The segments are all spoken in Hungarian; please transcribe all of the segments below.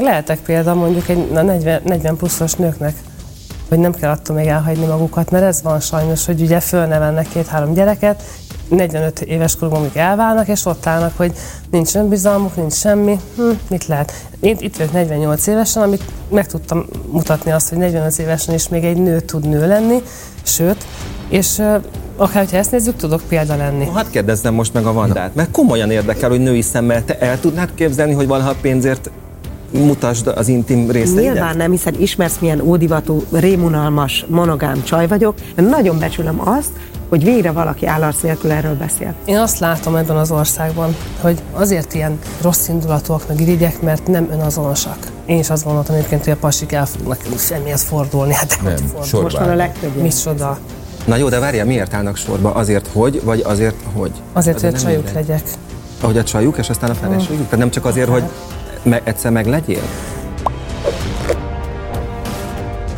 Lehetek példa mondjuk egy 40, 40 pluszos nőknek, hogy nem kell attól még elhagyni magukat, mert ez van sajnos, hogy ugye fölnevelnek két-három gyereket, 45 éves korukban még elválnak, és ott állnak, hogy nincs önbizalmuk, nincs semmi, hm, mit lehet. Én itt vagyok 48 évesen, amit meg tudtam mutatni azt, hogy 45 évesen is még egy nő tud nő lenni, sőt, és akár, hogyha ezt nézzük, tudok példa lenni. Hát kérdezzem most meg a Vandát, mert komolyan érdekel, hogy női szemmel te el tudnád képzelni, hogy valaha pénzért mutasd az intim részeidet? Nyilván nem, hiszen ismersz milyen ódivatú, rémunalmas, monogám csaj vagyok. Én nagyon becsülöm azt, hogy végre valaki állarc nélkül erről beszél. Én azt látom ebben az országban, hogy azért ilyen rossz indulatúak, meg irigyek, mert nem önazonosak. Én is azt gondoltam egyébként, hogy a pasik el fognak semmihez fordulni. Hát Nem, sorban. Most van a legtöbb. Micsoda. Na jó, de várjál, miért állnak sorba? Azért, hogy, vagy azért, hogy? Azért, hogy a csajuk legyek. Ahogy a csajuk, és aztán a feleségük? Tehát nem csak azért, hogy me- egyszer meg legyél?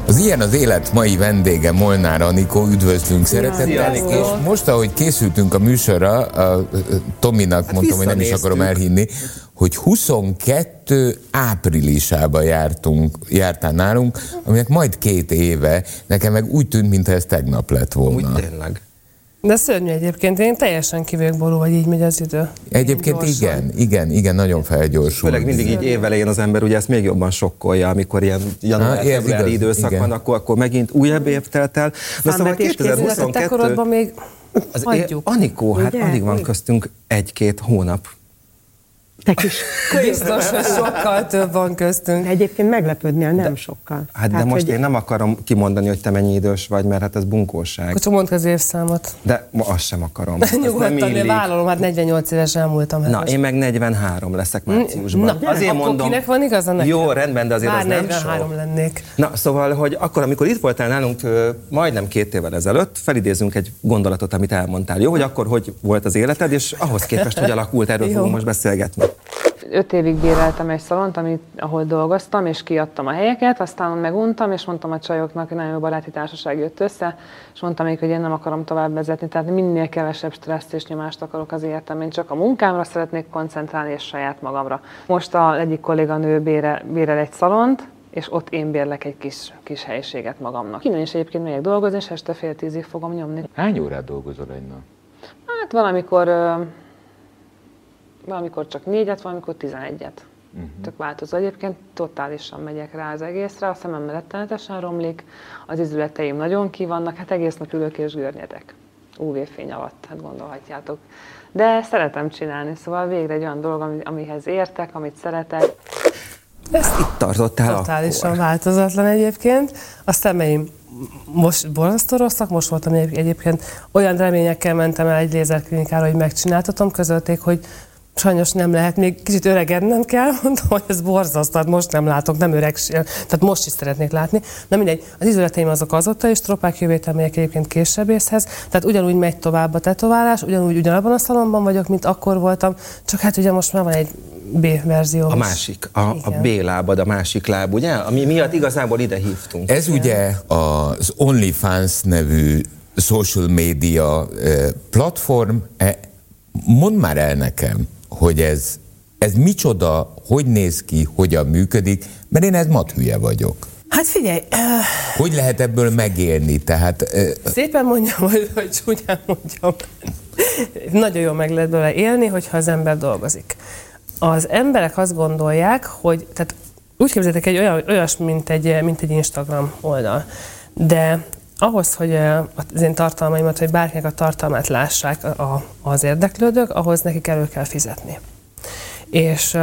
Az ilyen az élet mai vendége Molnár Anikó, üdvözlünk szeretettel, és most, ahogy készültünk a műsorra, a, Tominak mondtam, hogy nem is akarom elhinni, hogy 22 áprilisában jártunk, jártál nálunk, aminek majd két éve, nekem meg úgy tűnt, mintha ez tegnap lett Úgy volna. tényleg. De szörnyű egyébként, én teljesen kivők borul, hogy így megy az idő. Egyébként Gyorsan. igen, igen, igen, nagyon felgyorsul. Főleg mindig így évelején az ember ugye ezt még jobban sokkolja, amikor ilyen január-februári igaz, időszak igen. van, akkor, akkor megint újabb év telt el. Szóval De te 2022... korodban még Az é- hagyjuk. Anikó, hát Ugye? alig van köztünk egy-két hónap. Te kis. Biztos, hogy sokkal több van köztünk. Egyébként meglepődnél nem sokkal. Hát de Tehát, most hogy én nem akarom kimondani, hogy te mennyi idős vagy, mert hát ez bunkóság. Akkor csak mondd az évszámot. De ma azt sem akarom. Nyugodtan, én vállalom, hát 48 éves elmúltam. hát Na, most. én meg 43 leszek márciusban. Na, akkor kinek van igaza nekem? Jó, rendben, de azért Már az nem 43 sok. lennék. Na, szóval, hogy akkor, amikor itt voltál nálunk majdnem két évvel ezelőtt, felidézünk egy gondolatot, amit elmondtál. Jó, hogy akkor hogy volt az életed, és ahhoz képest, hogy alakult, erről fogunk most beszélgetni. Öt évig béreltem egy szalont, amit, ahol dolgoztam, és kiadtam a helyeket, aztán meguntam, és mondtam a csajoknak, hogy nagyon jó baráti társaság jött össze, és mondtam még, hogy én nem akarom tovább vezetni, tehát minél kevesebb stresszt és nyomást akarok az életem, én csak a munkámra szeretnék koncentrálni, és saját magamra. Most a egyik kolléganő bére, bérel egy szalont, és ott én bérlek egy kis, kis helyiséget magamnak. Innen is egyébként megyek dolgozni, és este fél tízig fogom nyomni. Hány órát dolgozol egy nap? Hát valamikor, valamikor csak négyet, valamikor tizenegyet. Uh-huh. Tök változó. Egyébként totálisan megyek rá az egészre, a szemem rettenetesen romlik, az izületeim nagyon ki vannak, hát egész nap ülök és görnyedek. UV-fény alatt, hát gondolhatjátok. De szeretem csinálni, szóval végre egy olyan dolog, ami- amihez értek, amit szeretek. Ezt itt tartottál Totálisan akkor. változatlan egyébként. A szemeim most borzasztó rosszak, most voltam egy- egyébként olyan reményekkel mentem el egy lézerklinikára, hogy megcsináltatom, közölték, hogy sajnos nem lehet, még kicsit öregednem kell, mondtam, hogy ez borzasztó, hát most nem látok, nem öreg, tehát most is szeretnék látni. Na mindegy, az izületeim azok azóta is, tropák jövétel megyek egyébként késsebészhez, tehát ugyanúgy megy tovább a tetoválás, ugyanúgy ugyanabban a szalomban vagyok, mint akkor voltam, csak hát ugye most már van egy B verzió. A másik, a, a Igen. B lábad, a másik láb, ugye? Ami miatt igazából ide hívtunk. Ez ugye az OnlyFans nevű social media eh, platform. Eh, Mondd már el nekem, hogy ez, ez micsoda, hogy néz ki, hogyan működik, mert én ez mathülye vagyok. Hát figyelj, Hogy lehet ebből megélni? Tehát eh, Szépen mondjam, hogy, hogy csúnyán mondjam. Nagyon jól meg lehet belőle élni, hogyha az ember dolgozik. Az emberek azt gondolják, hogy, tehát úgy képzeljétek egy olyan, olyas, mint egy, mint egy Instagram oldal. De ahhoz, hogy az én tartalmaimat, vagy bárkinek a tartalmát lássák az érdeklődők, ahhoz nekik elő kell fizetni. És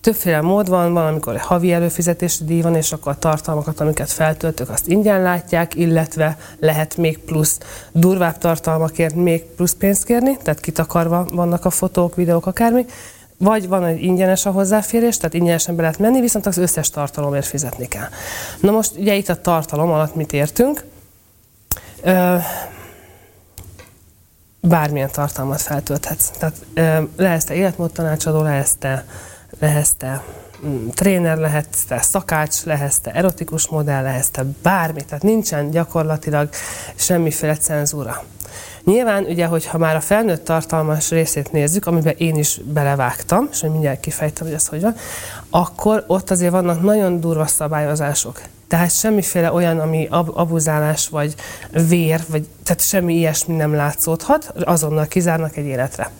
többféle mód van, van, amikor egy havi előfizetési díj van, és akkor a tartalmakat, amiket feltöltök, azt ingyen látják, illetve lehet még plusz durvább tartalmakért még plusz pénzt kérni, tehát kitakarva vannak a fotók, videók, akármi, vagy van egy ingyenes a hozzáférés, tehát ingyenesen be lehet menni, viszont az összes tartalomért fizetni kell. Na most ugye itt a tartalom alatt mit értünk? Ö, bármilyen tartalmat feltölthetsz. Tehát ö, lehetsz te életmódtanácsadó, lehetsz te, lehetsz te mm, tréner, lehetsz te szakács, lehetsz te erotikus modell, lehetsz te bármi, tehát nincsen gyakorlatilag semmiféle cenzúra. Nyilván ugye, hogyha már a felnőtt tartalmas részét nézzük, amiben én is belevágtam, és hogy mindjárt kifejtem, hogy ez hogy van, akkor ott azért vannak nagyon durva szabályozások. Tehát semmiféle olyan, ami ab- abuzálás, vagy vér, vagy tehát semmi ilyesmi nem látszódhat, azonnal kizárnak egy életre.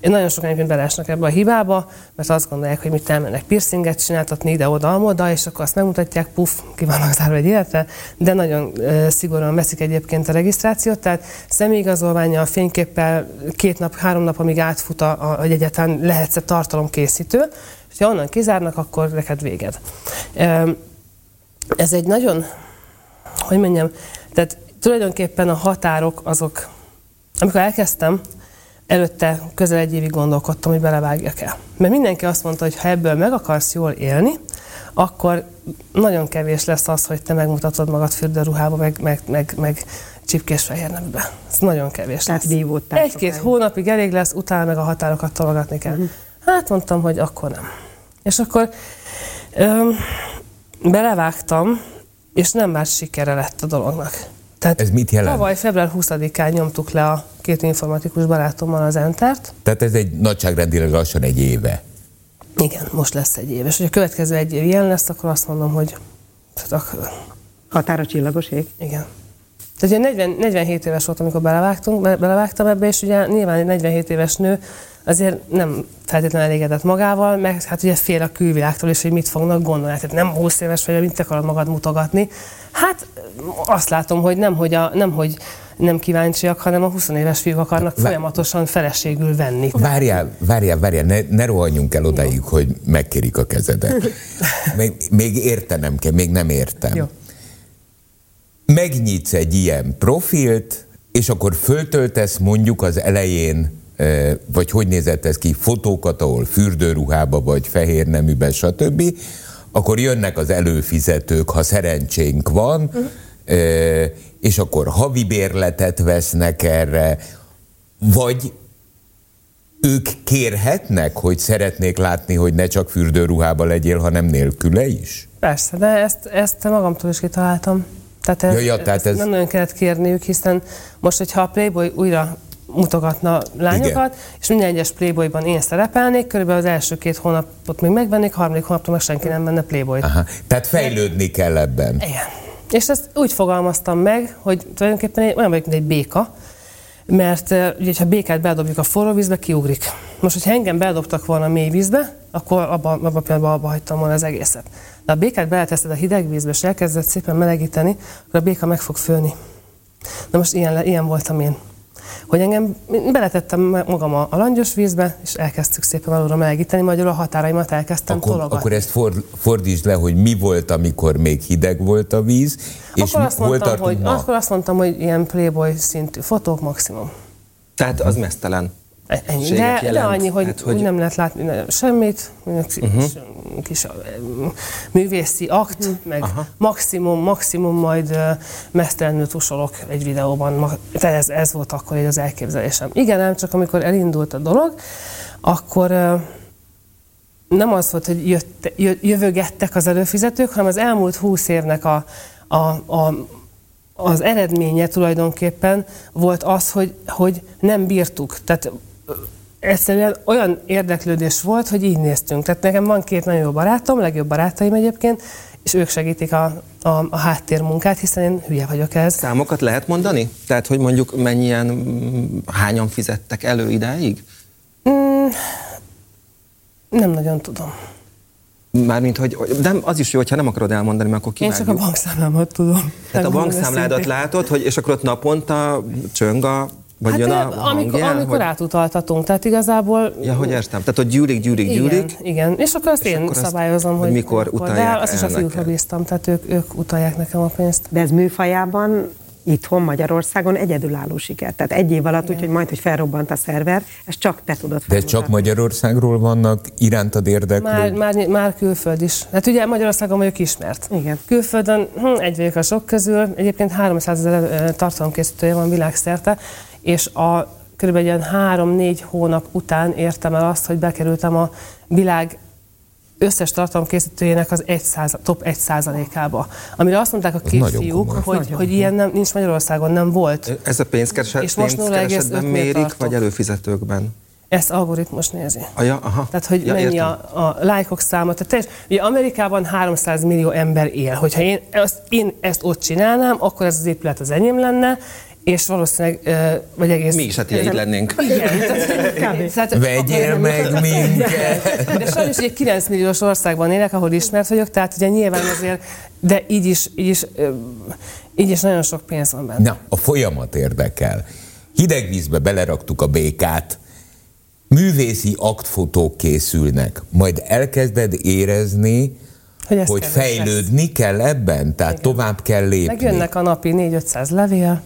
Nagyon sokan egyébként beleesnek ebbe a hibába, mert azt gondolják, hogy mit elmennek piercinget csináltatni ide-oda, amoda, és akkor azt megmutatják, puff, ki vannak zárva egy életre, de nagyon szigorúan veszik egyébként a regisztrációt, tehát személyigazolványa, fényképpel két nap, három nap, amíg átfut, a, a, hogy egyáltalán lehetsz tartalomkészítő, és ha onnan kizárnak, akkor neked véged. Ez egy nagyon, hogy mondjam, tehát tulajdonképpen a határok azok, amikor elkezdtem, előtte közel egy évig gondolkodtam, hogy belevágjak el. Mert mindenki azt mondta, hogy ha ebből meg akarsz jól élni, akkor nagyon kevés lesz az, hogy te megmutatod magad fürdőruhába, meg, meg, meg, meg csipkés fehér nembe. Ez nagyon kevés Tehát lesz. vívódtál Egy-két hónapig elég lesz, utána meg a határokat tologatni kell. Uh-huh. Hát mondtam, hogy akkor nem. És akkor öm, belevágtam, és nem már sikere lett a dolognak. Tehát Ez mit jelent? Tavaly február 20-án nyomtuk le a két informatikus barátommal az Entert. Tehát ez egy nagyságrendileg lassan egy éve. Igen, most lesz egy év. És hogy a következő egy év ilyen lesz, akkor azt mondom, hogy Határa csillagos ég? igen. Tehát ugye 40, 47 éves voltam, amikor belevágtunk, be- belevágtam ebbe, és ugye nyilván egy 47 éves nő azért nem feltétlenül elégedett magával, meg hát ugye fél a külvilágtól is, hogy mit fognak gondolni. Tehát nem 20 éves vagy, mit akarod magad mutogatni. Hát azt látom, hogy nem, hogy, a, nem, hogy nem kíváncsiak, hanem a 20 éves fiúk akarnak Vá- folyamatosan feleségül venni. Várjál, várjál, várjál, ne, ne rohanjunk el odáig, hogy megkérik a kezedet. Még, még értenem kell, még nem értem. Jó. Megnyitsz egy ilyen profilt, és akkor föltöltesz mondjuk az elején, vagy hogy nézett ez ki, fotókat, ahol fürdőruhába, vagy fehér neműben, stb., akkor jönnek az előfizetők, ha szerencsénk van, uh-huh. és akkor havi bérletet vesznek erre, vagy ők kérhetnek, hogy szeretnék látni, hogy ne csak fürdőruhába legyél, hanem nélküle is? Persze, de ezt, ezt magamtól is kitaláltam. Tehát, ez, Ja, ja, tehát ez- nem nagyon kellett kérniük, hiszen most, hogyha a Playboy újra mutogatna lányokat, Igen. és minden egyes Playboyban én szerepelnék, körülbelül az első két hónapot még megvennék, harmadik hónaptól meg senki nem venne Playboyt. Aha. Tehát fejlődni kell ebben. Igen. És ezt úgy fogalmaztam meg, hogy tulajdonképpen én olyan vagyok, mint egy béka, mert ugye, ha békát bedobjuk a forró vízbe, kiugrik. Most, hogyha engem bedobtak volna a mély vízbe, akkor abban abba a pillanatban abba hagytam volna az egészet. De a békát beleteszed a hideg vízbe, és elkezded szépen melegíteni, akkor a béka meg fog főni. Na most ilyen, ilyen voltam én. Hogy engem beletettem magam a, a langyos vízbe, és elkezdtük szépen alulra melegíteni, magyarul a határaimat elkezdtem Akkor, tologatni. akkor ezt for, fordítsd le, hogy mi volt, amikor még hideg volt a víz, és akkor, azt hol mondtam, tartunk hogy, ma? akkor azt mondtam, hogy ilyen playboy szintű fotók maximum. Tehát az mesztelen. Ennyi. De, de annyi, hogy, Hát, hogy nem lehet látni semmit, uh-huh. kis, ö, művészi akt, uh-huh. meg Aha. maximum, maximum majd mesztelenül tusolok egy videóban. Tehát ez, ez volt akkor egy az elképzelésem. Igen, ám csak amikor elindult a dolog, akkor nem az volt, hogy jött, jö- jövögettek az előfizetők, hanem az elmúlt húsz évnek a, a, a, az eredménye tulajdonképpen volt az, hogy, hogy nem bírtuk. Tehát egyszerűen olyan érdeklődés volt, hogy így néztünk. Tehát nekem van két nagyon jó barátom, legjobb barátaim egyébként, és ők segítik a, a, a háttérmunkát, hiszen én hülye vagyok ez. Számokat lehet mondani? Tehát, hogy mondjuk mennyien, mm, hányan fizettek elő idáig? Nem nagyon tudom. Mármint, hogy de az is jó, hogyha nem akarod elmondani, mert akkor Én kivágjuk. csak a bankszámlámat tudom. Tehát a bankszámládat őszintén. látod, hogy, és akkor ott naponta csöng a, vagy Hát jön a ö, amikor, hangjel, amikor hogy, átutaltatunk, tehát igazából... Ja, hogy értem. Tehát, hogy gyűlik, gyűlik, gyűlik. Igen, igen. És akkor azt És én akkor azt- szabályozom, hogy hogy, mikor De utalják azt is a fiúkra bíztam, tehát ők, ők utalják nekem a pénzt. De ez műfajában itthon Magyarországon egyedülálló siker. Tehát egy év alatt, úgyhogy majd, hogy felrobbant a szerver, ez csak te tudod De ez csak felmutatni. Magyarországról vannak irántad érdeklő? Már, már, már külföld is. Hát ugye Magyarországon vagyok ismert. Igen. Külföldön hm, egy vagyok a sok közül, egyébként 300 ezer tartalomkészítője van világszerte, és a körülbelül ilyen három-négy hónap után értem el azt, hogy bekerültem a világ összes tartalomkészítőjének az 1 top 1 százalékába. Amire azt mondták a két nagyon fiúk, hogy, hogy ilyen nem, nincs Magyarországon, nem volt. Ez a pénzkereset, És most 0,5-nél pénzkeresetben mérik, tartok. vagy előfizetőkben? Ezt algoritmus nézi. Ah, ja, aha. Tehát, hogy ja, ja, mennyi értem. a, a lájkok száma. Tehát teljes, ugye Amerikában 300 millió ember él. Hogyha én ezt, én ezt ott csinálnám, akkor ez az épület az enyém lenne, és valószínűleg, vagy egész... Mi is hát így lennénk. Igen, tehát, Vegyél meg minket! De sajnos egy 9 milliós országban élek, ahol ismert vagyok, tehát ugye nyilván azért, de így is, így is, így is nagyon sok pénz van benne. Na, a folyamat érdekel. Hideg vízbe beleraktuk a békát, művészi aktfotók készülnek, majd elkezded érezni, Hogy hogy kell fejlődni kell ebben, tehát Igen. tovább kell lépni. Megjönnek a napi 4-500 levél,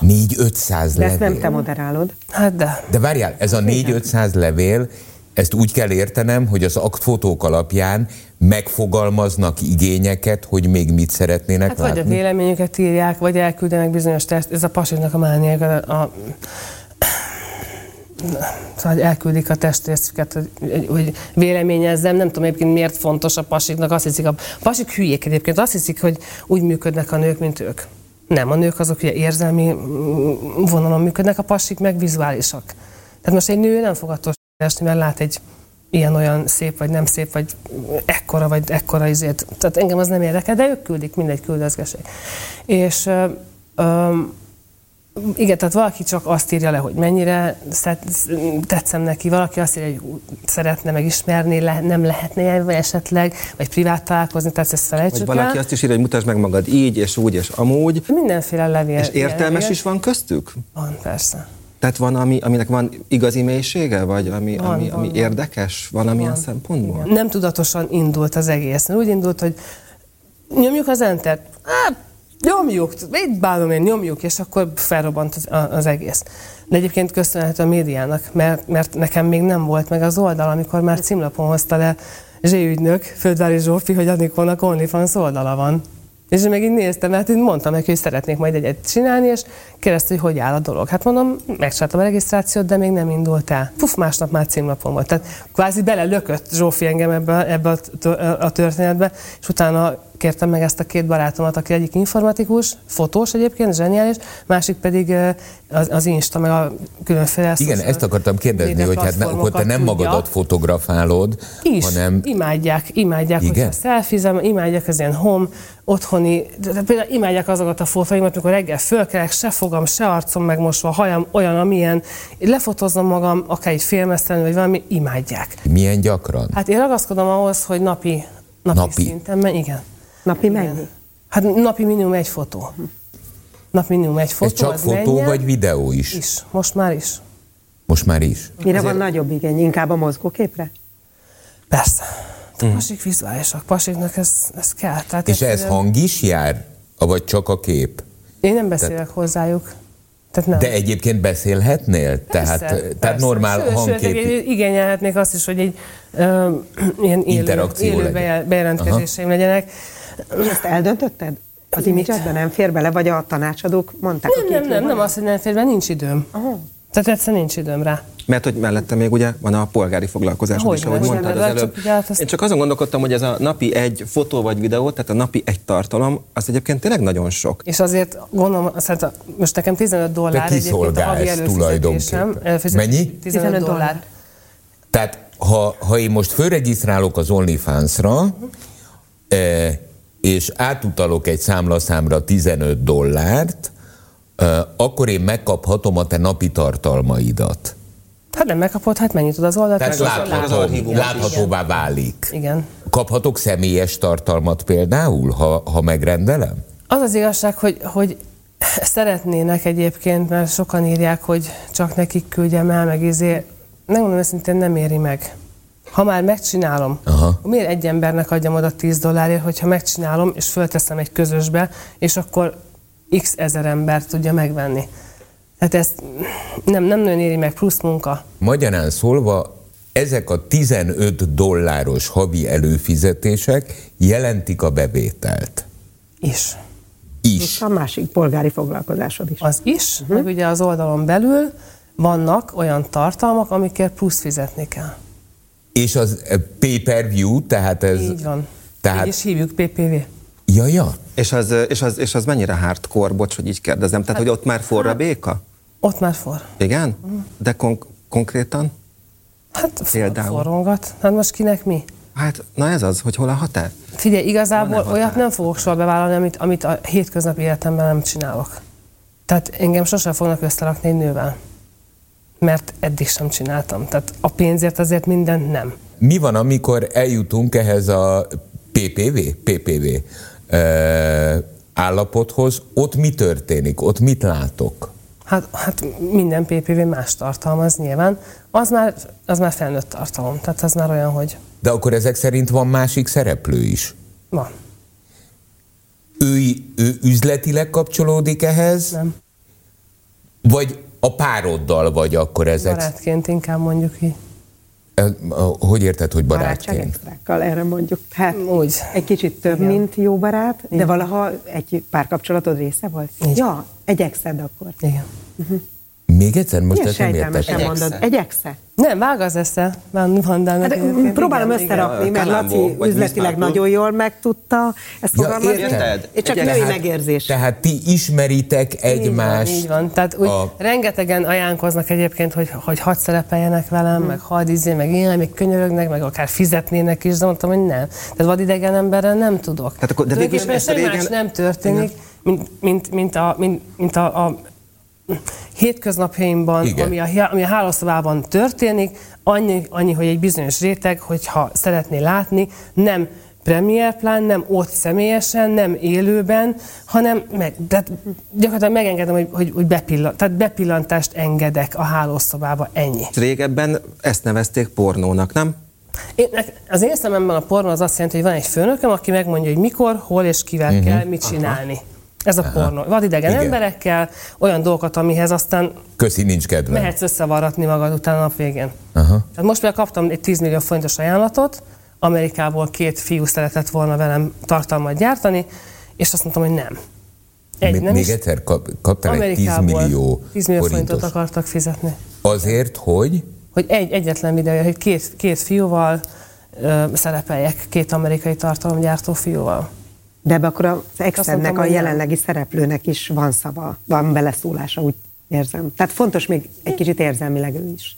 4-500 De ezt nem te levél. moderálod. hát de. De várjál, ez a 4-500 levél, ezt úgy kell értenem, hogy az aktfotók alapján megfogalmaznak igényeket, hogy még mit szeretnének Hát vagy a látni. véleményüket írják, vagy elküldenek bizonyos teszt. Ez a pasiknak a mániája, a, a Szóval elküldik a testrészüket, hogy, hogy véleményezzem. Nem tudom egyébként miért fontos a pasiknak. Azt hiszik, a pasik hülyék egyébként. Azt hiszik, hogy úgy működnek a nők, mint ők. Nem, a nők azok ugye érzelmi mm, vonalon működnek, a pasik meg vizuálisak. Tehát most egy nő nem fog attól esni, mert lát egy ilyen-olyan szép, vagy nem szép, vagy ekkora, vagy ekkora izét. Tehát engem az nem érdekel, de ők küldik, mindegy küldözgessék. És ö, ö, igen, tehát valaki csak azt írja le, hogy mennyire tetszem neki, valaki azt írja, hogy szeretne megismerni, le, nem lehetne vagy esetleg, vagy privát találkozni, tehát ezt felejtsük Vagy valaki el. azt is írja, hogy mutasd meg magad így, és úgy, és amúgy. Mindenféle levél. És értelmes levél. is van köztük? Van, persze. Tehát van, ami, aminek van igazi mélysége, vagy ami, Van, ami, van, ami van. érdekes valamilyen Van. szempontból? Igen. Nem tudatosan indult az egész. Úgy indult, hogy nyomjuk az entert. Hát, nyomjuk, mit bánom én, nyomjuk, és akkor felrobbant az, az egész. De egyébként köszönhető a médiának, mert, mert nekem még nem volt meg az oldal, amikor már címlapon hozta le Zsé-ügynök, Földvári Zsófi, hogy Anikónak OnlyFans oldala van. És én meg így néztem, mert én mondtam neki, hogy szeretnék majd egyet csinálni, és kérdezte, hogy hogy áll a dolog. Hát mondom, megcsináltam a regisztrációt, de még nem indult el. Puf, másnap már címlapon volt. Tehát kvázi belelökött Zsófi engem ebbe, ebbe a történetbe, és utána kértem meg ezt a két barátomat, aki egyik informatikus, fotós egyébként, zseniális, másik pedig az, az Insta, meg a különféle Igen, ezt akartam kérdezni, hogy hát ne, akkor te nem tudja. magadat fotografálod, Is, hanem imádják, imádják, Igen? hogyha szelfizem, imádják az ilyen home, otthoni, de, például imádják azokat a fotóimat, amikor reggel fölkelek, se fogam, se arcom megmosva, hajam olyan, amilyen, lefotózom magam, akár egy filmesztelen, vagy valami, imádják. milyen gyakran? Hát én ragaszkodom ahhoz, hogy napi, napi, Napi. szinten, igen. Napi mennyi? Hát napi minimum egy fotó. Napi minimum egy fotó. Ez csak az fotó menjen. vagy videó is? Is, most már is. Most már is. Mire van nagyobb igény? Inkább a mozgóképre? Persze. A pasik vizuálisak, pasiknak ez, ez kell. Tehát Mhm. És ez egyszerűen- hang is jár? Vagy csak a kép? Én nem beszélek hozzájuk. Tehát nem. De egyébként beszélhetnél? Tehát, Persze, tehát persze. normál sőt, hangkép. Sőt, igényelhetnék azt is, hogy egy ö, ilyen élő, Interakció élő legyen. bejel- bejelentkezéseim legyenek. És ezt eldöntötted? Az imidzsetben nem fér bele, vagy a tanácsadók mondták? Nem, a nem, nem, nem oldalon? az, hogy nem fér, mert nincs időm. Aha. Tehát egyszerűen nincs időm rá. Mert hogy mellette még ugye van a polgári foglalkozásod Hogy is, ahogy mondtad az előbb. csak hát azt- Én csak azon gondolkodtam, hogy ez a napi egy fotó vagy videó, tehát a napi egy tartalom, az egyébként tényleg nagyon sok. És azért gondolom, azt hát most nekem 15 dollár Te egyébként a havi tulajdonképpen. Mennyi? 15 15 dollár. Tehát ha, ha én most fölregisztrálok az OnlyFans-ra, eh, és átutalok egy számlaszámra 15 dollárt, akkor én megkaphatom a te napi tartalmaidat. Hát nem megkapod, hát mennyit tud az oldalt? Tehát az látható, is. láthatóvá válik. Igen. Kaphatok személyes tartalmat például, ha, ha megrendelem? Az az igazság, hogy, hogy szeretnének egyébként, mert sokan írják, hogy csak nekik küldjem el, meg izé. Megmondom őszintén, nem éri meg. Ha már megcsinálom, Aha. miért egy embernek adjam oda 10 dollárért, hogyha megcsinálom, és fölteszem egy közösbe, és akkor x ezer ember tudja megvenni. Tehát ezt nem, nem nagyon éri meg, plusz munka. Magyarán szólva, ezek a 15 dolláros havi előfizetések jelentik a bevételt. Is. És Is. a másik polgári foglalkozásod is. Az is, uh-huh. meg ugye az oldalon belül vannak olyan tartalmak, amikért plusz fizetni kell. És az eh, pay-per-view, tehát ez... Így van. Tehát, Így is hívjuk PPV. ja, ja. És az, és, az, és az mennyire hardcore, bocs, hogy így kérdezem, tehát hogy ott már forra béka? Ott már for. Igen? De kon- konkrétan? Hát Például? forrongat. Hát most kinek mi? Hát, na ez az, hogy hol a határ? Figyelj, igazából Van-e olyat határ? nem fogok soha bevállalni, amit, amit a hétköznapi életemben nem csinálok. Tehát engem sosem fognak összerakni egy nővel. Mert eddig sem csináltam. Tehát a pénzért azért mindent nem. Mi van, amikor eljutunk ehhez a PPV, PPV eh, állapothoz? Ott mi történik? Ott mit látok? Hát, hát minden PPV más tartalmaz nyilván. Az már, az már felnőtt tartalom. Tehát az már olyan, hogy De akkor ezek szerint van másik szereplő is. van. Ő, ő üzletileg kapcsolódik ehhez? Nem. Vagy a pároddal vagy akkor ezek? Barátként inkább mondjuk így. Hogy érted, hogy Barátság barátként? extrákkal, erre mondjuk. Hát Úgy. egy kicsit több, Igen. mint jó barát, de valaha egy párkapcsolatod része volt? Így. Ja, egy exed akkor. Igen. Még egyszer, most Milyen ezt nem értettem. mondod? Egy exe? Nem, vág az esze. Van, van Hát, próbálom összerakni, mert Kalambó, Laci üzletileg nagyon jól megtudta ezt Ja, fogalmazni. érted? Csak Egy női exe. megérzés. Tehát ti ismeritek egymást. Így van, így van. Tehát úgy a- rengetegen ajánlkoznak egyébként, hogy, hogy hadd szerepeljenek velem, meg hadd izé, meg ilyen, még könyörögnek, meg akár fizetnének is, de mondtam, hogy nem. Tehát vadidegen emberrel nem tudok. Tehát akkor- de végül is más nem történik, mint, mint, mint, a, mint, mint a, a hétköznapjaimban, Igen. ami a, ami a hálószobában történik, annyi, annyi, hogy egy bizonyos réteg, hogyha szeretné látni, nem premier plán, nem ott személyesen, nem élőben, hanem meg, tehát gyakorlatilag megengedem, hogy, hogy, hogy bepillant, tehát bepillantást engedek a hálószobába, ennyi. Régebben ezt nevezték pornónak, nem? Én, az én szememben a pornó az azt jelenti, hogy van egy főnököm, aki megmondja, hogy mikor, hol és kivel uh-huh. kell mit csinálni. Ez a pornó. Vadidegen Igen. emberekkel, olyan dolgokat, amihez aztán Köszi, nincs kedvem. mehetsz összevarratni magad utána a nap végén. Aha. Tehát most például kaptam egy 10 millió forintos ajánlatot, Amerikából két fiú szeretett volna velem tartalmat gyártani, és azt mondtam, hogy nem. Egy, Még, nem még is. egyszer kap, kaptál egy 10 Amerikából millió, 10 millió forintot forintos. akartak fizetni. Azért, hogy Hogy egy egyetlen videója, hogy két, két fiúval ö, szerepeljek, két amerikai tartalomgyártó fiúval. De ebbe akkor az exednek, a jelenlegi szereplőnek is van szava, van beleszólása, úgy érzem. Tehát fontos még egy kicsit érzelmileg ő is.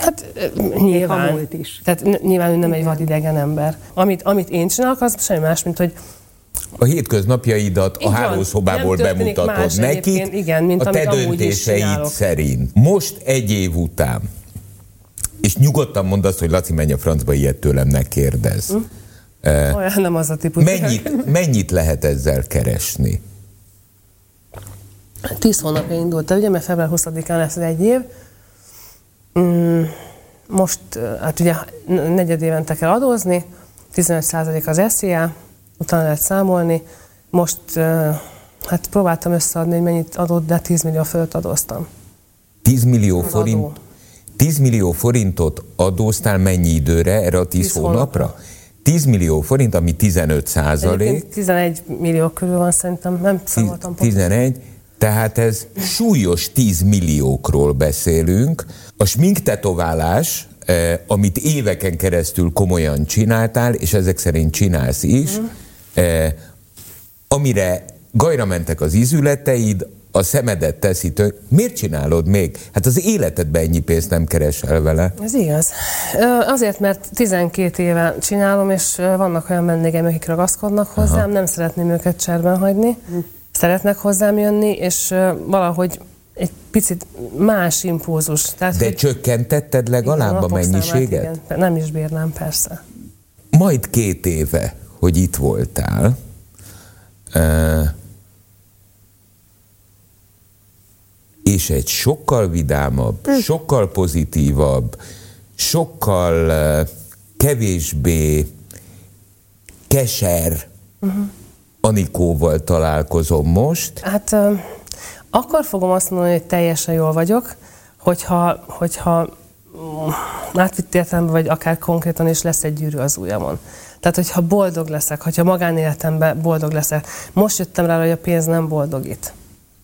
Hát nyilván. a múlt is. Tehát nyilván ő nem egy vadidegen ember. Amit, amit én csinálok, az semmi más, mint hogy a hétköznapjaidat a Így van. hálószobából bemutatod nekik, egyébként, igen, mint a te döntéseid szerint. Most egy év után, és nyugodtan mondd azt, hogy Laci, menj a francba, ilyet tőlem ne kérdezz. Olyan nem az a típus. Mennyit, mennyit lehet ezzel keresni? Tíz hónapja indult, de ugye, mert február 20-án lesz egy év. Mm, most, hát ugye negyed évente kell adózni, 15% az SZIA, utána lehet számolni. Most, hát próbáltam összeadni, hogy mennyit adott, de 10 millió fölött adóztam. 10 millió Az forint, adó. 10 millió forintot adóztál mennyi időre, erre a 10, 10 hónapra? hónapra. 10 millió forint, ami 15 százalék. Egyébként 11 millió körül van szerintem, nem számoltam pontosan. 11, tehát ez súlyos 10 milliókról beszélünk. A smink tetoválás, eh, amit éveken keresztül komolyan csináltál, és ezek szerint csinálsz is, Mhm. eh, amire gajra mentek az izületeid, a szemedet teszi tök. Miért csinálod még? Hát az életedben ennyi pénzt nem keresel vele. Ez igaz. Azért, mert 12 éve csinálom, és vannak olyan vendégeim, akik ragaszkodnak hozzám, nem szeretném őket cserben hagyni. Szeretnek hozzám jönni, és valahogy egy picit más impulzus. Tehát, De hogy- csökkentetted igen, legalább a számát, mennyiséget? igen. Nem is bírnám, persze. Majd két éve, hogy itt voltál, eh, és egy sokkal vidámabb, sokkal pozitívabb, sokkal eh, kevésbé keser Anikóval találkozom most. Hát ö, akkor fogom azt mondani, hogy teljesen jól vagyok, hogyha, hogyha mm, átvitt értelemben, vagy akár konkrétan is lesz egy gyűrű az ujjamon. Tehát, hogyha boldog leszek, hogyha magánéletemben boldog leszek. Most jöttem rá, hogy a pénz nem boldogít.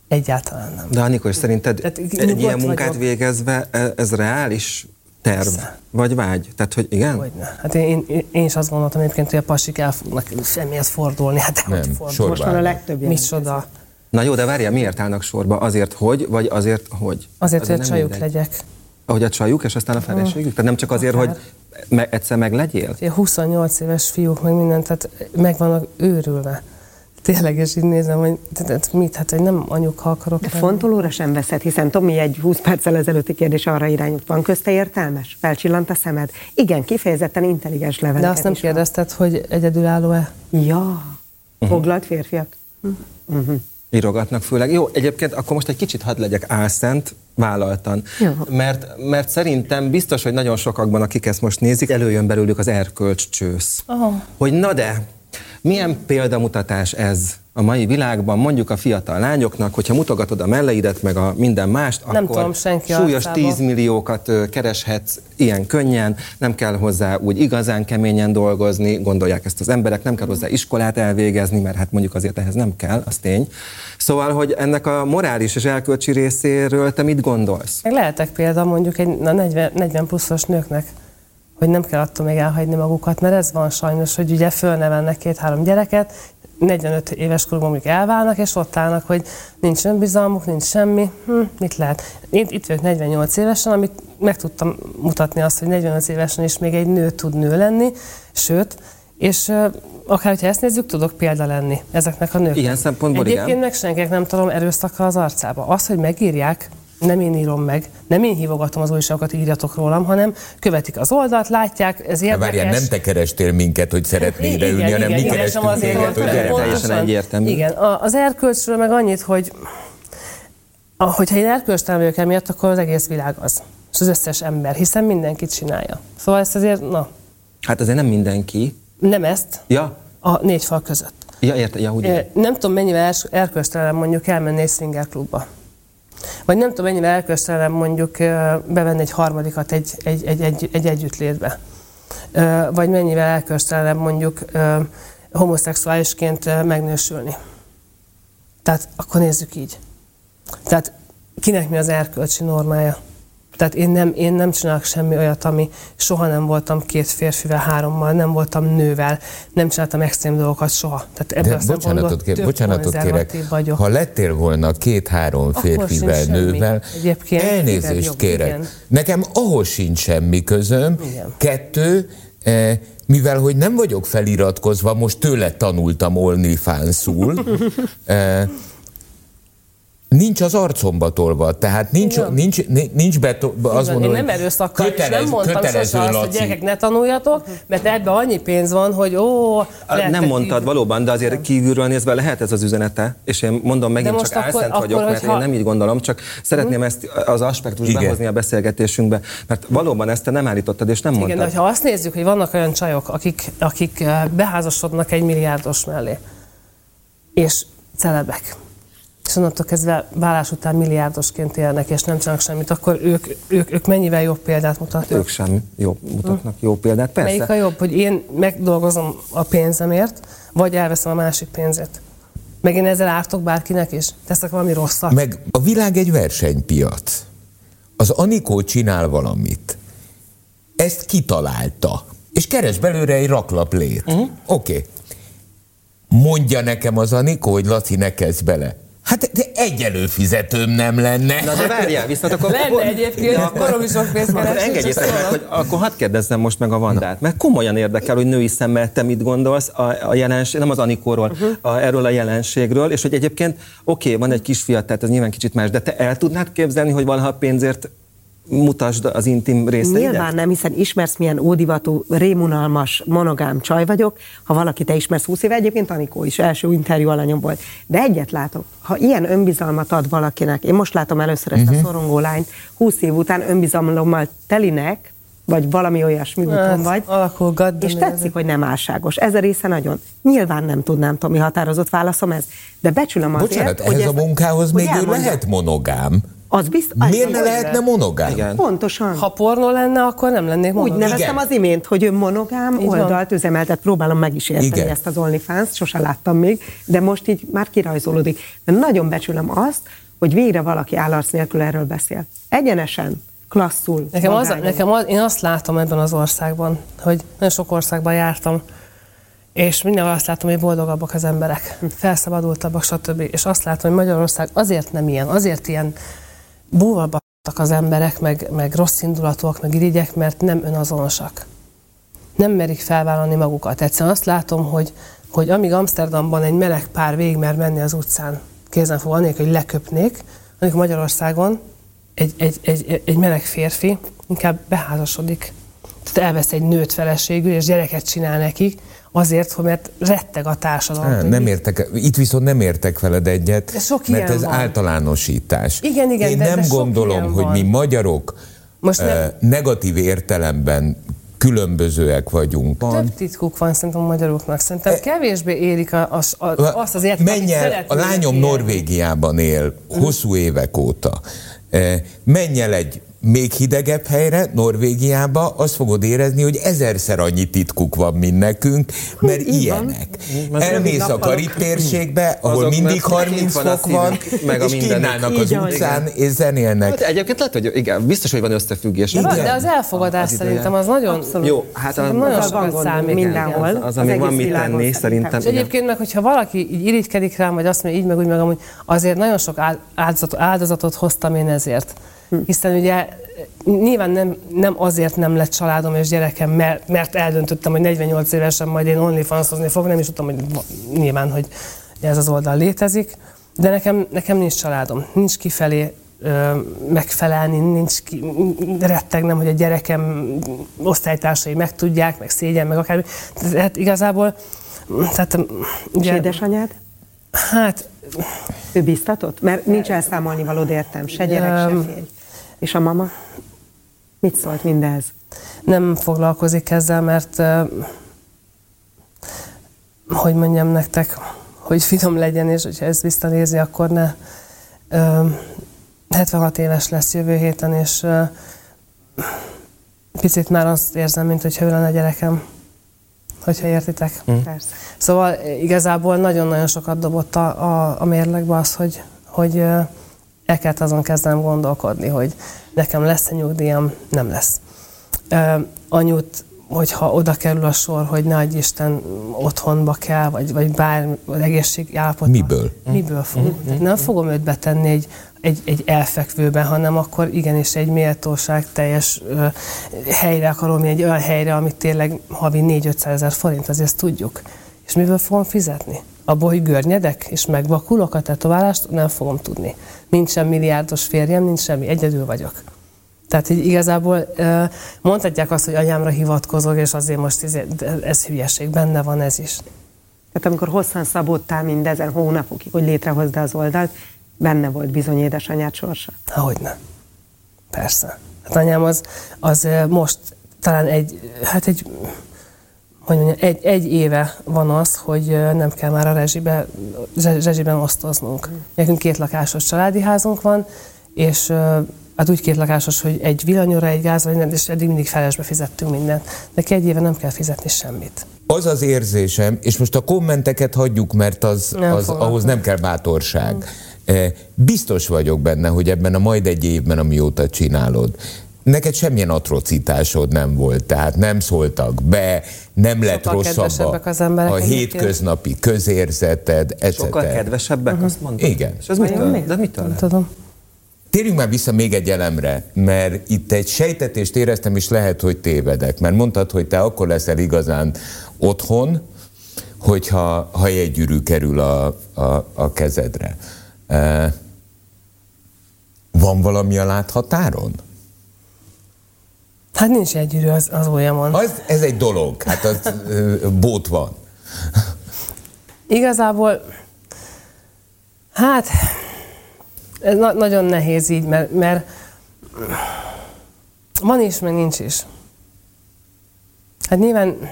Egyáltalán nem. De Anikó, és szerinted Tehát egy ilyen munkát vagyok. végezve e- ez reális? terv, vagy vágy? Tehát, hogy igen? Hogyne. Hát én, én, én is azt gondoltam egyébként, hogy a pasik el fognak semmihez fordulni. Hát Nem, hogy fordul. Most van a legtöbb. Micsoda. Na jó, de várjál, miért állnak sorba? Azért, hogy, vagy azért, hogy? Azért, hogy nem csajuk mindegy. legyek. Ahogy a csajuk, és aztán a feleségük? Tehát nem csak azért, Akár. hogy me- egyszer meglegyél? Ugye 28 éves fiúk, meg mindent, tehát meg vannak őrülve. Tényleg, és így nézem, hogy tehát mit, hát hogy nem anyuka akarok De lenni. fontolóra sem veszed, hiszen Tomi egy 20 perccel ezelőtti kérdés arra irányult. Van közte értelmes? Felcsillant a szemed? Igen, kifejezetten intelligens leveleket De azt nem is van. kérdezted, hogy egyedülálló-e? Ja, foglalt férfiak? Írogatnak főleg. Jó, egyébként akkor most egy kicsit hadd legyek álszent, vállaltan. Jó. Mert, mert szerintem biztos, hogy nagyon sokakban, akik ezt most nézik, előjön belőlük az erkölcs csősz. Aha. Hogy na de, milyen példamutatás ez a mai világban, mondjuk a fiatal lányoknak, hogyha mutogatod a melleidet, meg a minden mást, Nem akkor tudom, senki súlyos arcába. 10 milliókat kereshetsz ilyen könnyen, nem kell hozzá úgy igazán keményen dolgozni, gondolják ezt az emberek, nem kell hozzá iskolát elvégezni, mert hát mondjuk azért ehhez nem kell, az tény. Szóval, hogy ennek a morális és elkölcsi részéről te mit gondolsz? Lehetek példa mondjuk egy na, 40, 40 pluszos nőknek, hogy nem kell attól még elhagyni magukat, mert ez van sajnos, hogy ugye fölnevelnek két-három gyereket, 45 éves korukban mondjuk elválnak, és ott állnak, hogy nincs önbizalmuk, nincs semmi, hm, mit lehet. Én itt vagyok 48 évesen, amit meg tudtam mutatni azt, hogy 45 évesen is még egy nő tud nő lenni, sőt, és akár, hogyha ezt nézzük, tudok példa lenni ezeknek a nőknek. Ilyen szempontból Egyébként igen. meg senkinek nem tudom erőszakkal az arcába. Az, hogy megírják, nem én írom meg, nem én hívogatom az újságokat, írjatok rólam, hanem követik az oldalt, látják, ez Hát érdekes. várjál, nem te kerestél minket, hogy szeretnél ide ülni, hanem mi igen, kerestünk sem azért téged, hogy. Teljesen egyértelmű. Igen, a- az erkölcsről meg annyit, hogy hogyha én erkölcstelen vagyok emiatt, akkor az egész világ az. És az összes ember, hiszen mindenki csinálja. Szóval ezt azért, na, Hát azért nem mindenki. nem ezt, Ja, a négy fal között. ja érte, ja, úgy. Nem tudom, mennyivel erkölcstelen mondjuk elmenni egy swinger klubba. Vagy nem tudom, mennyivel erkölcstelen mondjuk bevenni egy harmadikat egy, egy, egy, egy, egy együttlétbe. Vagy mennyivel erkölcstelen mondjuk homoszexuálisként megnősülni. Tehát akkor nézzük így. Tehát kinek mi az erkölcsi normája? Tehát én nem, én nem csinálok semmi olyat, ami soha nem voltam két férfivel, hárommal, nem voltam nővel, nem csináltam extrém dolgokat soha. Tehát ebből De bocsánatot, kér, bocsánatot kérek, vagyok. ha lettél volna két-három férfivel, nővel, Egyébként elnézést jobb, kérek. igen. Nekem ahhoz sincs semmi közöm. Igen. Kettő, eh, mivel hogy nem vagyok feliratkozva, most tőle tanultam OnlyFans-ul, eh, Nincs az arcomba tolva, tehát nincs, Igen. nincs, nincs beto, azt mondom, én nem erőszakkal, és kötelez, nem mondtam kötelező, sose azt, hogy gyerekek ne tanuljatok, mert ebben annyi pénz van, hogy ó, lehet, Nem mondtad így- valóban, de azért kívülről nézve lehet ez az üzenete, és én mondom megint csak akkor- álszent akkor, vagyok, mert hogyha- én nem így gondolom, csak szeretném ezt az aspektust Igen. behozni a beszélgetésünkbe, mert valóban ezt te nem állítottad, és nem Igen, mondtad. de ha azt nézzük, hogy vannak olyan csajok, akik, akik eh, beházasodnak egy milliárdos mellé, és celebek, és onnantól kezdve vállás után milliárdosként élnek, és nem csinálnak semmit, akkor ők, ők, ők mennyivel jobb példát mutatnak? Ők sem jó, mutatnak jó példát, persze. Melyik a jobb, hogy én megdolgozom a pénzemért, vagy elveszem a másik pénzét? Meg én ezzel ártok bárkinek is? Teszek valami rosszat? Meg a világ egy versenypiac. Az Anikó csinál valamit. Ezt kitalálta. És keres belőle egy raklaplét. Mhm. Uh-huh. Oké. Okay. Mondja nekem az Anikó, hogy Laci, ne kezd bele. Hát de egy előfizetőm nem lenne. Na de várjál, viszont akkor... Lenne egyébként, akkor is sok pénzt Akkor engedjétek meg, szólok. hogy akkor hadd kérdezzem most meg a Vandát, mert komolyan érdekel, hogy női szemmel te mit gondolsz a, a jelenség, nem az Anikóról, uh-huh. a, erről a jelenségről, és hogy egyébként oké, okay, van egy kisfiat, tehát ez nyilván kicsit más, de te el tudnád képzelni, hogy valaha pénzért mutasd az intim részeidet? Nyilván nem, hiszen ismersz, milyen ódivatú, rémunalmas, monogám csaj vagyok. Ha valaki te ismersz 20 éve, egyébként Anikó is első interjú alanyom volt. De egyet látok, ha ilyen önbizalmat ad valakinek, én most látom először ezt Mhm. a szorongó lányt, 20 év után önbizalommal telinek, vagy valami olyasmi úton Hát, vagy, alakul és tetszik, hogy nem álságos. Ez a része nagyon. Nyilván nem tudnám, Tomi, határozott válaszom ez, de becsülöm azért, Bocsánat, hogy ehhez a ez- munkához hogy még ő lehet monogám. Az biztos. Miért ne lehetne monogám? Igen. Pontosan. Ha pornó lenne, akkor nem lennék Úgy monogám. neveztem Igen. az imént, hogy ő monogám Így van. oldalt üzemeltet, próbálom meg is érteni Igen. ezt az OnlyFans, sose láttam még, de most így már kirajzolódik. De nagyon becsülöm azt, hogy végre valaki állarc nélkül erről beszél. Egyenesen, klasszul. Nekem, az, nekem az, én azt látom ebben az országban, hogy nagyon sok országban jártam, és mindenhol azt látom, hogy boldogabbak az emberek, felszabadultabbak, stb. És azt látom, hogy Magyarország azért nem ilyen, azért ilyen búvabbak az emberek, meg, meg rossz indulatúak, meg irigyek, mert nem önazonosak. Nem merik felvállalni magukat. Egyszerűen azt látom, hogy, hogy amíg Amsterdamban egy meleg pár végigmer menni az utcán, kézen fogva, anélkül, hogy leköpnék, amikor Magyarországon egy, egy, egy, egy meleg férfi inkább beházasodik. Tehát elvesz egy nőt feleségül, és gyereket csinál nekik, azért, hogy mert retteg a társadalom. Á, nem értek, itt viszont nem értek veled egyet, De sok mert ez van. általánosítás. Igen, igen, Én de- nem de gondolom, hogy van. mi magyarok Most nem- negatív értelemben különbözőek vagyunk. Több titkuk van szerintem a magyaroknak. Szerintem kevésbé érik a, a, a, azt az értéket, Menj el, a lányom Norvégiában él hosszú évek óta. Eh, Menj el egy még hidegebb helyre, Norvégiába, azt fogod érezni, hogy ezerszer annyi titkuk van, mint nekünk, mert van. ilyenek. Az Elmész a karib térségbe, ahol Azok, mindig mert 30 kint van fok van, meg a és kínálnak az utcán, és zenélnek. Hát egyébként lehet, hogy igen, biztos, hogy van összefüggés. De, van, Igen. de az elfogadás Az szerintem az nagyon... Abszolút. Jó, hát az, nagyon sokat gondunk számít. mindenhol. igen. az, az amíg van mit tenni, szerintem. És igen. egyébként meg, hogyha valaki így irigykedik rám, vagy azt mondja így meg úgy meg amúgy, azért nagyon sok áld- áldozatot, áldozatot hoztam én ezért. Hiszen ugye nyilván nem, nem azért nem lett családom és gyerekem, mert, mert eldöntöttem, hogy 48 évesen majd én OnlyFans-ozni fogok, nem is tudtam, hogy nyilván, hogy ez az oldal létezik, de nekem, nekem nincs családom, nincs kifelé ö, megfelelni, nincs ki, rettegnem, hogy a gyerekem osztálytársai megtudják, meg szégyen, meg akármi. Tehát igazából, tehát És ugye, édesanyád? hát Ő biztatott? Mert nincs elszámolni valód értem, se gyerek, se férj. És a mama? Mit szólt mindez? nem foglalkozik ezzel, mert hogy mondjam nektek, hogy finom legyen, és hogyha ezt visszanézi, akkor ne. Ö, 76 éves lesz jövő héten, és picit már azt érzem, mint hogyha ő lenne a gyerekem, hogyha értitek. Persze. Szóval igazából nagyon-nagyon sokat dobott a, a, a mérlegbe az, hogy, hogy el kellett azon kezdenem gondolkodni, hogy nekem lesz-e nyugdíjam, nem lesz. Anyut, hogyha oda kerül a sor, hogy nagy Isten otthonba kell, vagy, vagy bár az egészség állapota. Miből? Miből fogom? Tehát nem fogom őt betenni egy, egy, egy elfekvőbe, hanem akkor igenis egy méltóság teljes ö, helyre akarom, egy olyan helyre, amit tényleg havi 4-500 ezer forint, azért ezt tudjuk. És miből fogom fizetni? Abból, hogy görnyedek, és megvakulok a tetoválást, nem fogom tudni. Nincsen milliárdos férjem, nincs semmi, egyedül vagyok. Tehát így igazából mondhatják azt, hogy anyámra hivatkozok, és azért most ez, ez hülyeség, benne van ez is. Tehát amikor hosszan szabottál mindezen hónapokig, hogy létrehozd az oldalt, benne volt bizony édesanyád sorsa. Hogy nem. Persze. Hát anyám az, az most talán egy, hát egy, hogy mondjam, egy, egy éve van az, hogy nem kell már a rezsibe, re- rezsiben osztoznunk. Nekünk két lakásos családi házunk van, és hát úgy két lakásos, hogy egy villanyóra, egy gázra, mindent, és eddig mindig felesbe fizettünk mindent. Neki egy éve nem kell fizetni semmit. Az az érzésem, és most a kommenteket hagyjuk, mert az, Nem az ahhoz nem kell bátorság. Eh, Biztos vagyok benne, hogy ebben a majd egy évben, amióta csinálod, neked semmilyen atrocitásod nem volt, tehát nem szóltak be, nem lett Sokkal rosszabb kedvesebbek a, az emberek a hétköznapi közérzeted, etc. Sokkal kedvesebbek, azt mondtad? Igen. És ez mitől? De mitől? Nem tudom. Térjünk már vissza még egy elemre, mert itt egy sejtetést éreztem, és lehet, hogy tévedek. Mert mondtad, hogy te akkor leszel igazán otthon, hogyha ha egy gyűrű kerül a, a, a kezedre. E, van valami a láthatáron? Hát nincs egy gyűrű az, az ujjamon. Az, ez egy dolog, hát az bót van. Igazából, hát, ez na- nagyon nehéz így, mert, mert van is, meg nincs is. Hát nyilván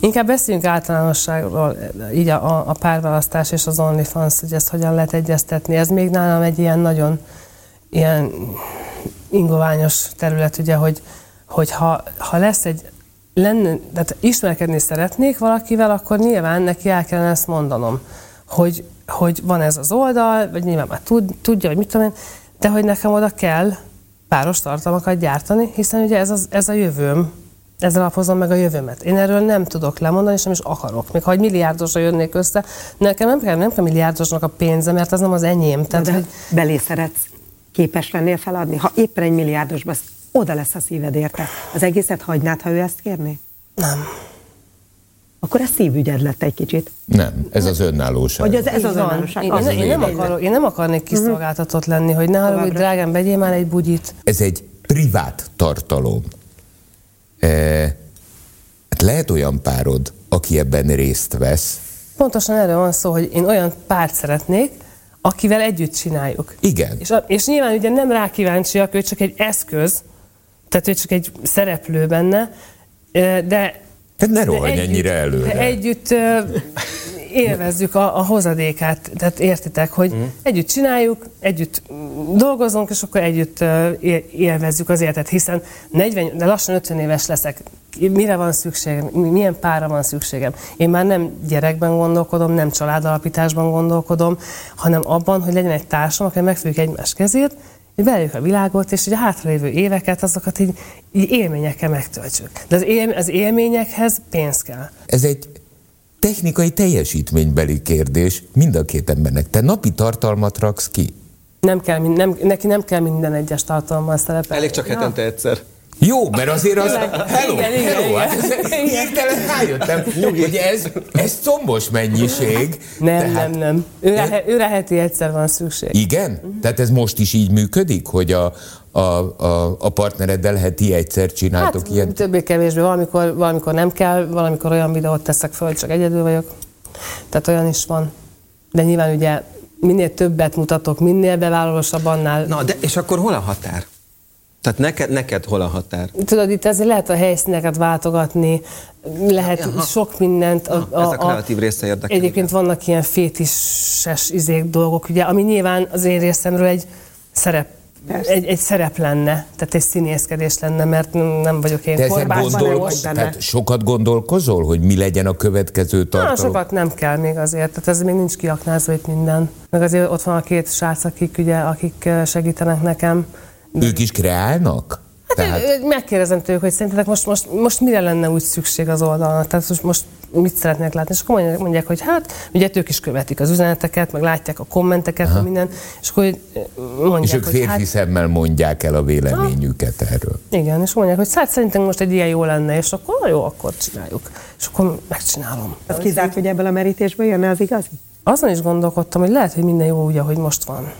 inkább beszéljünk általánosságról, így a, a, a párválasztás és az OnlyFans, hogy ezt hogyan lehet egyeztetni. Ez még nálam egy ilyen nagyon ilyen ingoványos terület, ugye, hogy, hogy ha, ha lesz egy lenne, tehát ismerkedni szeretnék valakivel, akkor nyilván neki el kellene ezt mondanom, hogy, hogy van ez az oldal, vagy nyilván már tud, tudja, hogy mit tudom én, de hogy nekem oda kell páros tartalmakat gyártani, hiszen ugye ez, az, ez a jövőm, ezzel alapozom meg a jövőmet. Én erről nem tudok lemondani, és nem is akarok. Még ha egy milliárdosra jönnék össze, nekem nem kell, nem kell milliárdosnak a pénze, mert az nem az enyém. Tehát, de hogy belé szeretsz, képes lennél feladni? Ha éppen egy milliárdosba, oda lesz a szíved érte. Az egészet hagynád, ha ő ezt kérné? nem. Akkor ez szívügyed lett egy kicsit. Nem, ez az önállóság. Hogy ez, ez az önállóság. Én, Az én, én, nem akarok, én nem akarnék kiszolgáltatott lenni, hogy ne haragudj, drágám, vegyél már egy bugyit. Ez egy privát tartalom. E, hát lehet olyan párod, aki ebben részt vesz. Pontosan erről van szó, hogy én olyan párt szeretnék, akivel együtt csináljuk. Igen. És, a, és nyilván ugye nem rá kíváncsiak, ő csak egy eszköz, tehát ő csak egy szereplő benne, de Hát ne rohanj ennyire előre. De együtt élvezzük a, a hozadékát, tehát értitek, hogy mm. együtt csináljuk, együtt dolgozunk, és akkor együtt élvezzük az életet, hiszen 40, de lassan 50 éves leszek, mire van szükségem, milyen pára van szükségem. Én már nem gyerekben gondolkodom, nem családalapításban gondolkodom, hanem abban, hogy legyen egy társam, aki megfogjuk egymás kezét, hogy beljük a világot, és hogy a hátralévő éveket, azokat így, így élményekkel megtöltsük. De az, él, az élményekhez pénz kell. Ez egy technikai teljesítménybeli kérdés mind a két embernek. Te napi tartalmat raksz ki. Nem kell, nem, neki nem kell minden egyes tartalommal szerepelni. Elég csak hetente egyszer. Jó, mert azért az... Hello, Igen, igen, hello, igen. hát ez- Hirtelen rájöttem, hogy ez, ez combos mennyiség. Nem, nem, nem. Őre, őre heti egyszer van szükség. Igen? Tehát ez most is így működik, hogy a, a, a, a partnereddel heti egyszer csináltok Hát ilyen? többé-kevésbé, valamikor, valamikor nem kell, valamikor olyan videót teszek föl, hogy csak egyedül vagyok. Tehát olyan is van. De nyilván ugye minél többet mutatok, minél bevállalósabb annál. Na, de és akkor hol a határ? Tehát neked, neked hol a határ? Tudod, itt azért lehet a helyszíneket váltogatni, lehet Aha. sok mindent. Na, ez a kreatív része érdekel, Egyébként vannak ilyen fétises izék dolgok, ugye, ami nyilván az én részemről egy szerep, Persze. egy, egy szerep lenne, tehát egy színészkedés lenne, mert nem vagyok én Te ezen korbács, hanem gondolkozol, most benne. tehát sokat gondolkozol, hogy mi legyen a következő Na, tartalom? sokat nem kell még azért, tehát ez még nincs kiaknázva itt minden. Meg azért ott van a két srác, akik, ugye, akik eh, segítenek nekem. Ők is kreálnak? Tehát... Megkérdezem tőlük, hogy szerintetek most, most, most mire lenne úgy szükség az oldalon? Tehát most, most mit szeretnék látni? És akkor mondják, mondják, hogy hát, ugye ők is követik az üzeneteket, meg látják a kommenteket, meg minden, és akkor hogy, eh, mondják, És ők hogy férfi hát, szemmel mondják el a véleményüket erről. igen, és mondják, hogy hát szerintem most egy ilyen jó lenne, és akkor jó, akkor csináljuk. És akkor megcsinálom. Az kizárt, hogy ebből a merítésből jönne az igazi? Azon is gondolkodtam, hogy lehet, hogy minden jó úgy, ahogy most van.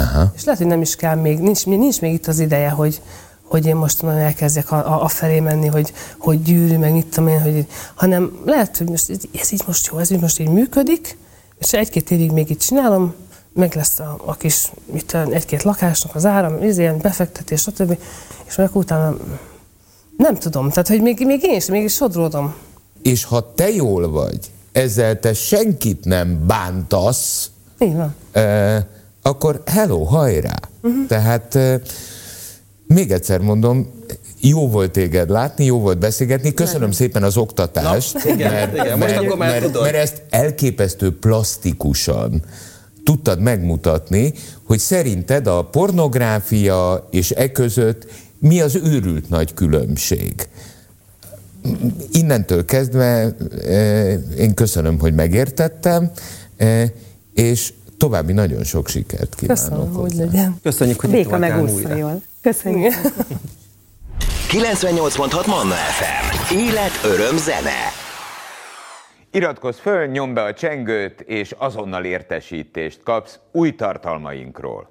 Aha. És lehet, hogy nem is kell még, nincs, nincs még itt az ideje, hogy, hogy én most onnan elkezdjek a, a, felé menni, hogy, hogy gyűrű, meg mit tudom én, hogy, hanem lehet, hogy most, ez, ez így most jó, ez így most így működik, és egy-két évig még itt csinálom, meg lesz a, a kis, mit egy-két lakásnak az ára, ilyen befektetés, stb. És meg utána nem tudom, tehát hogy még, még én is, még is sodródom. És ha te jól vagy, ezzel te senkit nem bántasz, Így van. eh, akkor hello, hajrá! Uh-huh. Tehát eh, még egyszer mondom, jó volt téged látni, jó volt beszélgetni, köszönöm szépen az oktatást, Na, igen, igen, most akkor már mert, tudod. mert ezt elképesztő plastikusan tudtad megmutatni, hogy szerinted a pornográfia és e között mi az őrült nagy különbség. Innentől kezdve én köszönöm, hogy megértettem, és további nagyon sok sikert kívánok. Köszönöm, hogy hozzá. legyen. Köszönjük, hogy Béka megúszta jól. Köszönjük. 98.6 Manna FM. Élet, öröm, zene. Iratkozz föl, nyomd be a csengőt, és azonnal értesítést kapsz új tartalmainkról.